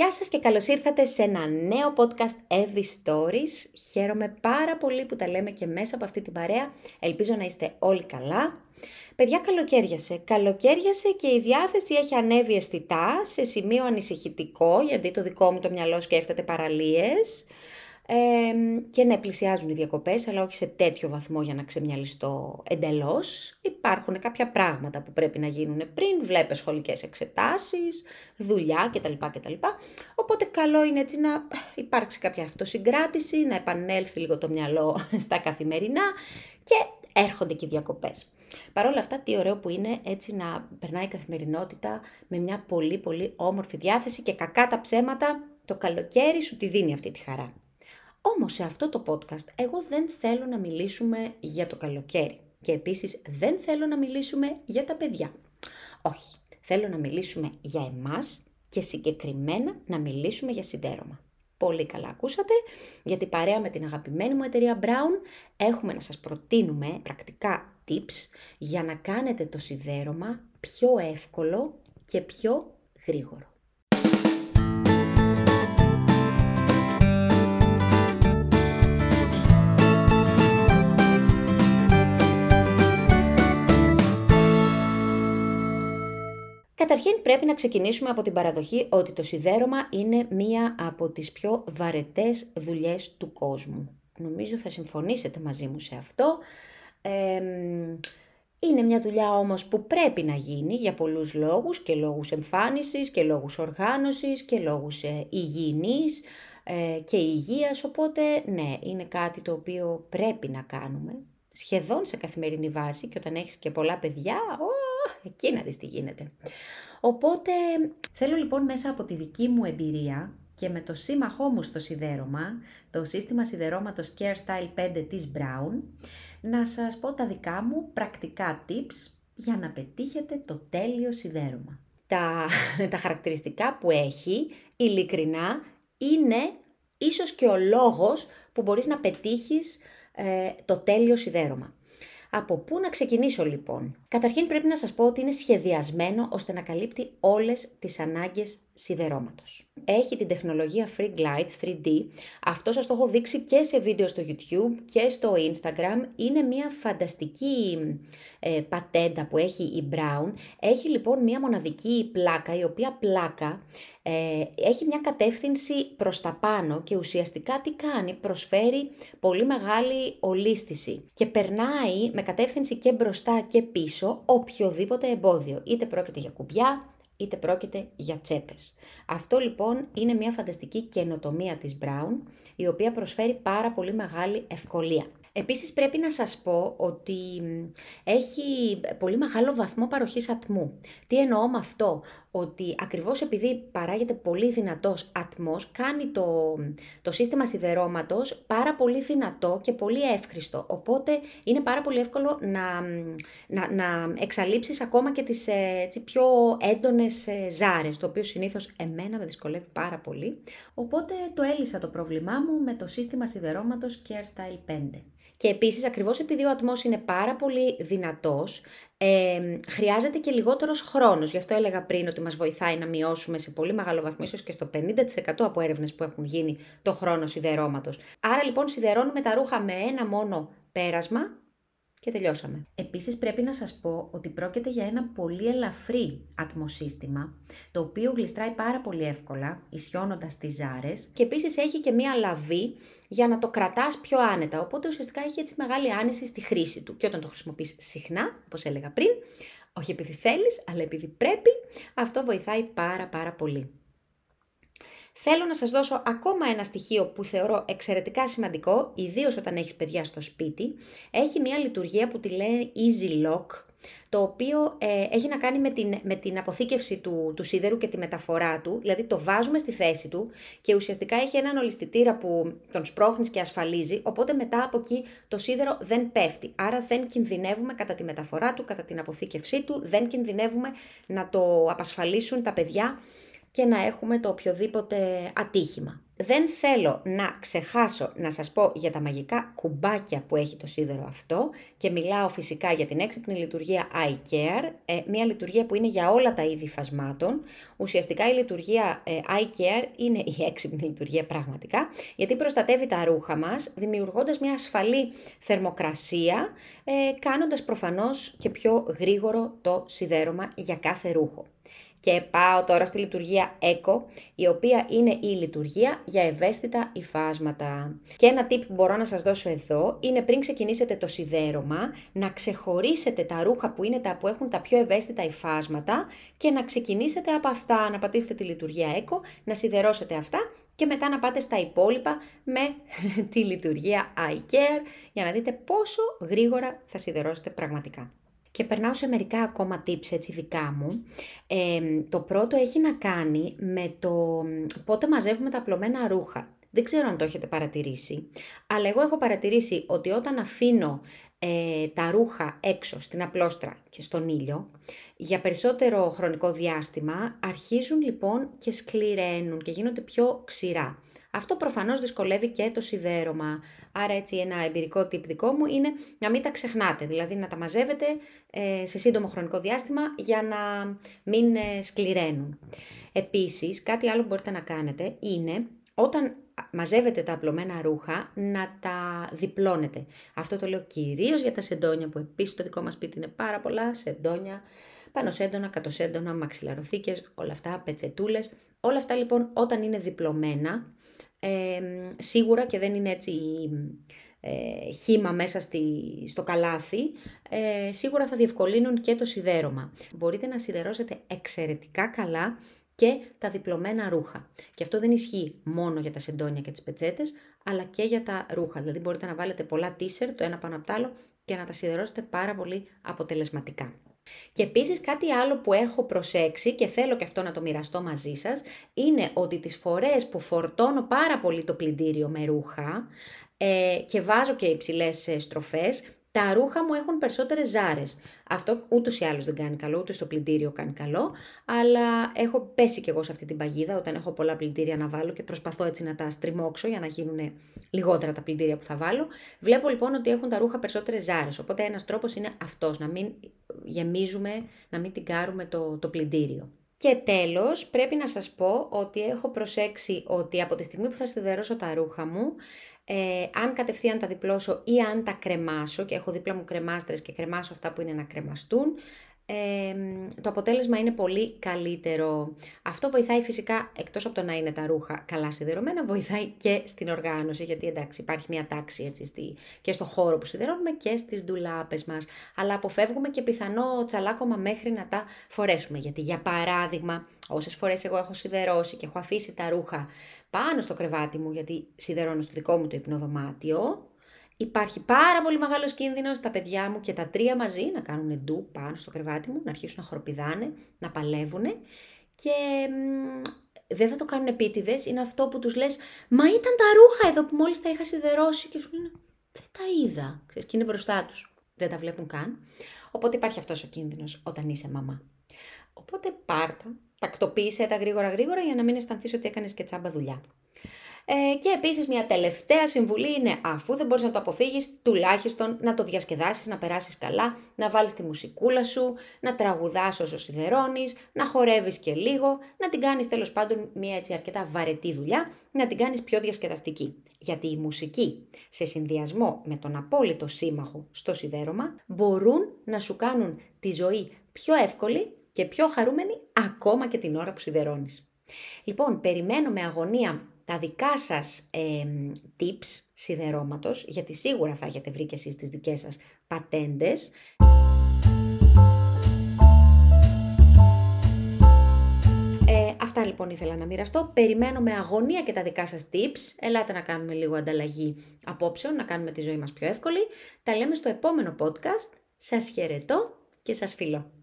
Γεια σας και καλώς ήρθατε σε ένα νέο podcast Evie Stories. Χαίρομαι πάρα πολύ που τα λέμε και μέσα από αυτή την παρέα. Ελπίζω να είστε όλοι καλά. Παιδιά καλοκαίριασε. Καλοκαίριασε και η διάθεση έχει ανέβει αισθητά σε σημείο ανησυχητικό, γιατί το δικό μου το μυαλό σκέφτεται παραλίες και ναι, πλησιάζουν οι διακοπές, αλλά όχι σε τέτοιο βαθμό για να ξεμυαλιστώ εντελώς. Υπάρχουν κάποια πράγματα που πρέπει να γίνουν πριν, βλέπε σχολικές εξετάσεις, δουλειά κτλ. κτλ. Οπότε καλό είναι έτσι να υπάρξει κάποια αυτοσυγκράτηση, να επανέλθει λίγο το μυαλό στα καθημερινά και έρχονται και οι διακοπές. Παρ' όλα αυτά, τι ωραίο που είναι έτσι να περνάει η καθημερινότητα με μια πολύ πολύ όμορφη διάθεση και κακά τα ψέματα, το καλοκαίρι σου τη δίνει αυτή τη χαρά. Όμως σε αυτό το podcast εγώ δεν θέλω να μιλήσουμε για το καλοκαίρι και επίσης δεν θέλω να μιλήσουμε για τα παιδιά. Όχι, θέλω να μιλήσουμε για εμάς και συγκεκριμένα να μιλήσουμε για συντέρωμα. Πολύ καλά ακούσατε, γιατί παρέα με την αγαπημένη μου εταιρεία Brown έχουμε να σας προτείνουμε πρακτικά tips για να κάνετε το σιδέρωμα πιο εύκολο και πιο γρήγορο. Καταρχήν πρέπει να ξεκινήσουμε από την παραδοχή ότι το σιδέρωμα είναι μία από τις πιο βαρετές δουλειές του κόσμου. Νομίζω θα συμφωνήσετε μαζί μου σε αυτό. είναι μια δουλειά όμως που πρέπει να γίνει για πολλούς λόγους και λόγους εμφάνισης και λόγους οργάνωσης και λόγους ε, υγιεινής ε, και υγείας, οπότε ναι, είναι κάτι το οποίο πρέπει να κάνουμε σχεδόν σε καθημερινή βάση και όταν έχεις και πολλά παιδιά, εκεί να δεις τι γίνεται. Οπότε θέλω λοιπόν μέσα από τη δική μου εμπειρία και με το σύμμαχό μου στο σιδέρωμα, το σύστημα σιδερώματος Care Style 5 της Brown, να σας πω τα δικά μου πρακτικά tips για να πετύχετε το τέλειο σιδέρωμα. Τα, τα χαρακτηριστικά που έχει, ειλικρινά, είναι ίσως και ο λόγος που μπορείς να πετύχεις ε, το τέλειο σιδέρωμα. Από πού να ξεκινήσω λοιπόν; Καταρχήν πρέπει να σας πω ότι είναι σχεδιασμένο ώστε να καλύπτει όλες τις ανάγκες σιδερώματος. Έχει την τεχνολογία Free Glide 3D. Αυτό σας το έχω δείξει και σε βίντεο στο YouTube και στο Instagram. Είναι μια φανταστική ε, πατέντα που έχει η Brown. Έχει λοιπόν μια μοναδική πλάκα, η οποία πλάκα ε, έχει μια κατεύθυνση προς τα πάνω και ουσιαστικά τι κάνει, προσφέρει πολύ μεγάλη ολίσθηση και περνάει με κατεύθυνση και μπροστά και πίσω οποιοδήποτε εμπόδιο. Είτε πρόκειται για κουμπιά, είτε πρόκειται για τσέπες. Αυτό λοιπόν είναι μια φανταστική καινοτομία της Brown, η οποία προσφέρει πάρα πολύ μεγάλη ευκολία. Επίσης πρέπει να σας πω ότι έχει πολύ μεγάλο βαθμό παροχής ατμού. Τι εννοώ με αυτό, ότι ακριβώς επειδή παράγεται πολύ δυνατός ατμός, κάνει το, το σύστημα σιδερώματος πάρα πολύ δυνατό και πολύ εύχριστο. Οπότε είναι πάρα πολύ εύκολο να, να, να εξαλείψεις ακόμα και τις ε, έτσι, πιο έντονες ε, ζάρες, το οποίο συνήθως εμένα με δυσκολεύει πάρα πολύ. Οπότε το έλυσα το πρόβλημά μου με το σύστημα σιδερώματος Care Style 5. Και επίσης ακριβώς επειδή ο ατμός είναι πάρα πολύ δυνατός, ε, χρειάζεται και λιγότερος χρόνος. Γι' αυτό έλεγα πριν ότι μας βοηθάει να μειώσουμε σε πολύ μεγάλο βαθμό, ίσως και στο 50% από έρευνες που έχουν γίνει, το χρόνο σιδερώματος. Άρα λοιπόν σιδερώνουμε τα ρούχα με ένα μόνο πέρασμα και τελειώσαμε. Επίσης πρέπει να σας πω ότι πρόκειται για ένα πολύ ελαφρύ ατμοσύστημα, το οποίο γλιστράει πάρα πολύ εύκολα, ισιώνοντας τις ζάρες και επίσης έχει και μία λαβή για να το κρατάς πιο άνετα, οπότε ουσιαστικά έχει έτσι μεγάλη άνεση στη χρήση του και όταν το χρησιμοποιείς συχνά, όπως έλεγα πριν, όχι επειδή θέλεις, αλλά επειδή πρέπει, αυτό βοηθάει πάρα πάρα πολύ. Θέλω να σας δώσω ακόμα ένα στοιχείο που θεωρώ εξαιρετικά σημαντικό, ιδίως όταν έχεις παιδιά στο σπίτι. Έχει μια λειτουργία που τη λένε Easy Lock, το οποίο ε, έχει να κάνει με την, με την αποθήκευση του, του σίδερου και τη μεταφορά του, δηλαδή το βάζουμε στη θέση του και ουσιαστικά έχει έναν ολιστητήρα που τον σπρώχνεις και ασφαλίζει, οπότε μετά από εκεί το σίδερο δεν πέφτει. Άρα δεν κινδυνεύουμε κατά τη μεταφορά του, κατά την αποθήκευσή του, δεν κινδυνεύουμε να το απασφαλίσουν τα παιδιά και να έχουμε το οποιοδήποτε ατύχημα. δεν θέλω να ξεχάσω να σας πω για τα μαγικά κουμπάκια που έχει το σίδερο αυτό και μιλάω φυσικά για την έξυπνη λειτουργία iCare, ε, μια λειτουργία που είναι για όλα τα είδη φασμάτων. Ουσιαστικά η λειτουργία ε, iCare είναι η έξυπνη λειτουργία πραγματικά, γιατί προστατεύει τα ρούχα μας, δημιουργώντας μια ασφαλή θερμοκρασία, ε, κάνοντας προφανώς και πιο γρήγορο το σιδέρωμα για κάθε ρούχο. Και πάω τώρα στη λειτουργία ECO, η οποία είναι η λειτουργία για ευαίσθητα υφάσματα. Και ένα tip που μπορώ να σας δώσω εδώ είναι πριν ξεκινήσετε το σιδέρωμα, να ξεχωρίσετε τα ρούχα που είναι τα που έχουν τα πιο ευαίσθητα υφάσματα και να ξεκινήσετε από αυτά, να πατήσετε τη λειτουργία ECO, να σιδερώσετε αυτά και μετά να πάτε στα υπόλοιπα με τη λειτουργία iCare για να δείτε πόσο γρήγορα θα σιδερώσετε πραγματικά. Και περνάω σε μερικά ακόμα tips έτσι δικά μου. το πρώτο έχει να κάνει με το πότε μαζεύουμε τα απλωμένα ρούχα. Δεν ξέρω αν το έχετε παρατηρήσει, αλλά εγώ έχω παρατηρήσει ότι όταν αφήνω ε, τα ρούχα έξω στην απλόστρα και στον ήλιο, για περισσότερο χρονικό διάστημα αρχίζουν λοιπόν και σκληραίνουν και γίνονται πιο ξηρά. Αυτό προφανώς δυσκολεύει και το σιδέρωμα. Άρα έτσι ένα εμπειρικό tip δικό μου είναι να μην τα ξεχνάτε, δηλαδή να τα μαζεύετε ε, σε σύντομο χρονικό διάστημα για να μην ε, σκληραίνουν. Επίσης, κάτι άλλο που μπορείτε να κάνετε είναι όταν μαζεύετε τα απλωμένα ρούχα να τα διπλώνετε. Αυτό το λέω κυρίως για τα σεντόνια που επίσης το δικό μας σπίτι είναι πάρα πολλά σεντόνια, πάνω σέντονα, κατοσέντονα, μαξιλαροθήκες, όλα αυτά, πετσετούλες. Όλα αυτά λοιπόν όταν είναι διπλωμένα σίγουρα και δεν είναι έτσι ε, χύμα μέσα στη, στο καλάθι, ε, σίγουρα θα διευκολύνουν και το σιδέρωμα. Μπορείτε να σιδερώσετε εξαιρετικά καλά και τα διπλωμένα ρούχα. Και αυτό δεν ισχύει μόνο για τα σεντόνια και τις πετσέτες, αλλά και για τα ρούχα. Δηλαδή μπορείτε να βάλετε πολλά τίσερ το ένα πάνω από το άλλο και να τα σιδερώσετε πάρα πολύ αποτελεσματικά. Και επίσης κάτι άλλο που έχω προσέξει και θέλω και αυτό να το μοιραστώ μαζί σας είναι ότι τις φορές που φορτώνω πάρα πολύ το πλυντήριο με ρούχα ε, και βάζω και υψηλές ε, στροφές, τα ρούχα μου έχουν περισσότερες ζάρες. Αυτό ούτως ή άλλως δεν κάνει καλό, ούτε στο πλυντήριο κάνει καλό, αλλά έχω πέσει κι εγώ σε αυτή την παγίδα όταν έχω πολλά πλυντήρια να βάλω και προσπαθώ έτσι να τα στριμώξω για να γίνουν λιγότερα τα πλυντήρια που θα βάλω. Βλέπω λοιπόν ότι έχουν τα ρούχα περισσότερες ζάρες, οπότε ένας τρόπος είναι αυτός, να μην γεμίζουμε, να μην την κάρουμε το, το πλυντήριο. Και τέλος πρέπει να σας πω ότι έχω προσέξει ότι από τη στιγμή που θα σιδερώσω τα ρούχα μου, ε, αν κατευθείαν τα διπλώσω ή αν τα κρεμάσω και έχω δίπλα μου κρεμάστρες και κρεμάσω αυτά που είναι να κρεμαστούν, το αποτέλεσμα είναι πολύ καλύτερο. Αυτό βοηθάει φυσικά, εκτός από το να είναι τα ρούχα καλά σιδερωμένα, βοηθάει και στην οργάνωση, γιατί εντάξει υπάρχει μια τάξη έτσι, στη, και στο χώρο που σιδερώνουμε και στις ντουλάπες μας. Αλλά αποφεύγουμε και πιθανό τσαλάκωμα μέχρι να τα φορέσουμε, γιατί για παράδειγμα, όσες φορές εγώ έχω σιδερώσει και έχω αφήσει τα ρούχα πάνω στο κρεβάτι μου, γιατί σιδερώνω στο δικό μου το υπνοδωμάτιο, Υπάρχει πάρα πολύ μεγάλος κίνδυνος τα παιδιά μου και τα τρία μαζί να κάνουν ντου πάνω στο κρεβάτι μου, να αρχίσουν να χοροπηδάνε, να παλεύουν και δεν θα το κάνουν επίτηδες. Είναι αυτό που τους λες: Μα ήταν τα ρούχα εδώ που μόλις τα είχα σιδερώσει και σου λένε Δεν τα είδα. Ξέρεις, και είναι μπροστά τους. Δεν τα βλέπουν καν. Οπότε υπάρχει αυτός ο κίνδυνος όταν είσαι μαμά. Οπότε πάρτα, τακτοποίησε τα γρήγορα γρήγορα για να μην αισθανθείς ότι έκανες και τσάμπα δουλειά. Ε, και επίσης μια τελευταία συμβουλή είναι αφού δεν μπορείς να το αποφύγεις, τουλάχιστον να το διασκεδάσεις, να περάσεις καλά, να βάλεις τη μουσικούλα σου, να τραγουδάς όσο σιδερώνεις, να χορεύεις και λίγο, να την κάνεις τέλος πάντων μια έτσι αρκετά βαρετή δουλειά, να την κάνεις πιο διασκεδαστική. Γιατί η μουσική σε συνδυασμό με τον απόλυτο σύμμαχο στο σιδέρωμα μπορούν να σου κάνουν τη ζωή πιο εύκολη και πιο χαρούμενη ακόμα και την ώρα που σιδερώνεις. Λοιπόν, περιμένω με αγωνία τα δικά σας ε, tips σιδερώματος, γιατί σίγουρα θα έχετε βρει και εσείς τις δικές σας πατέντες. Ε, αυτά λοιπόν ήθελα να μοιραστώ. Περιμένω με αγωνία και τα δικά σας tips. Ελάτε να κάνουμε λίγο ανταλλαγή απόψεων, να κάνουμε τη ζωή μας πιο εύκολη. Τα λέμε στο επόμενο podcast. Σας χαιρετώ και σας φιλώ.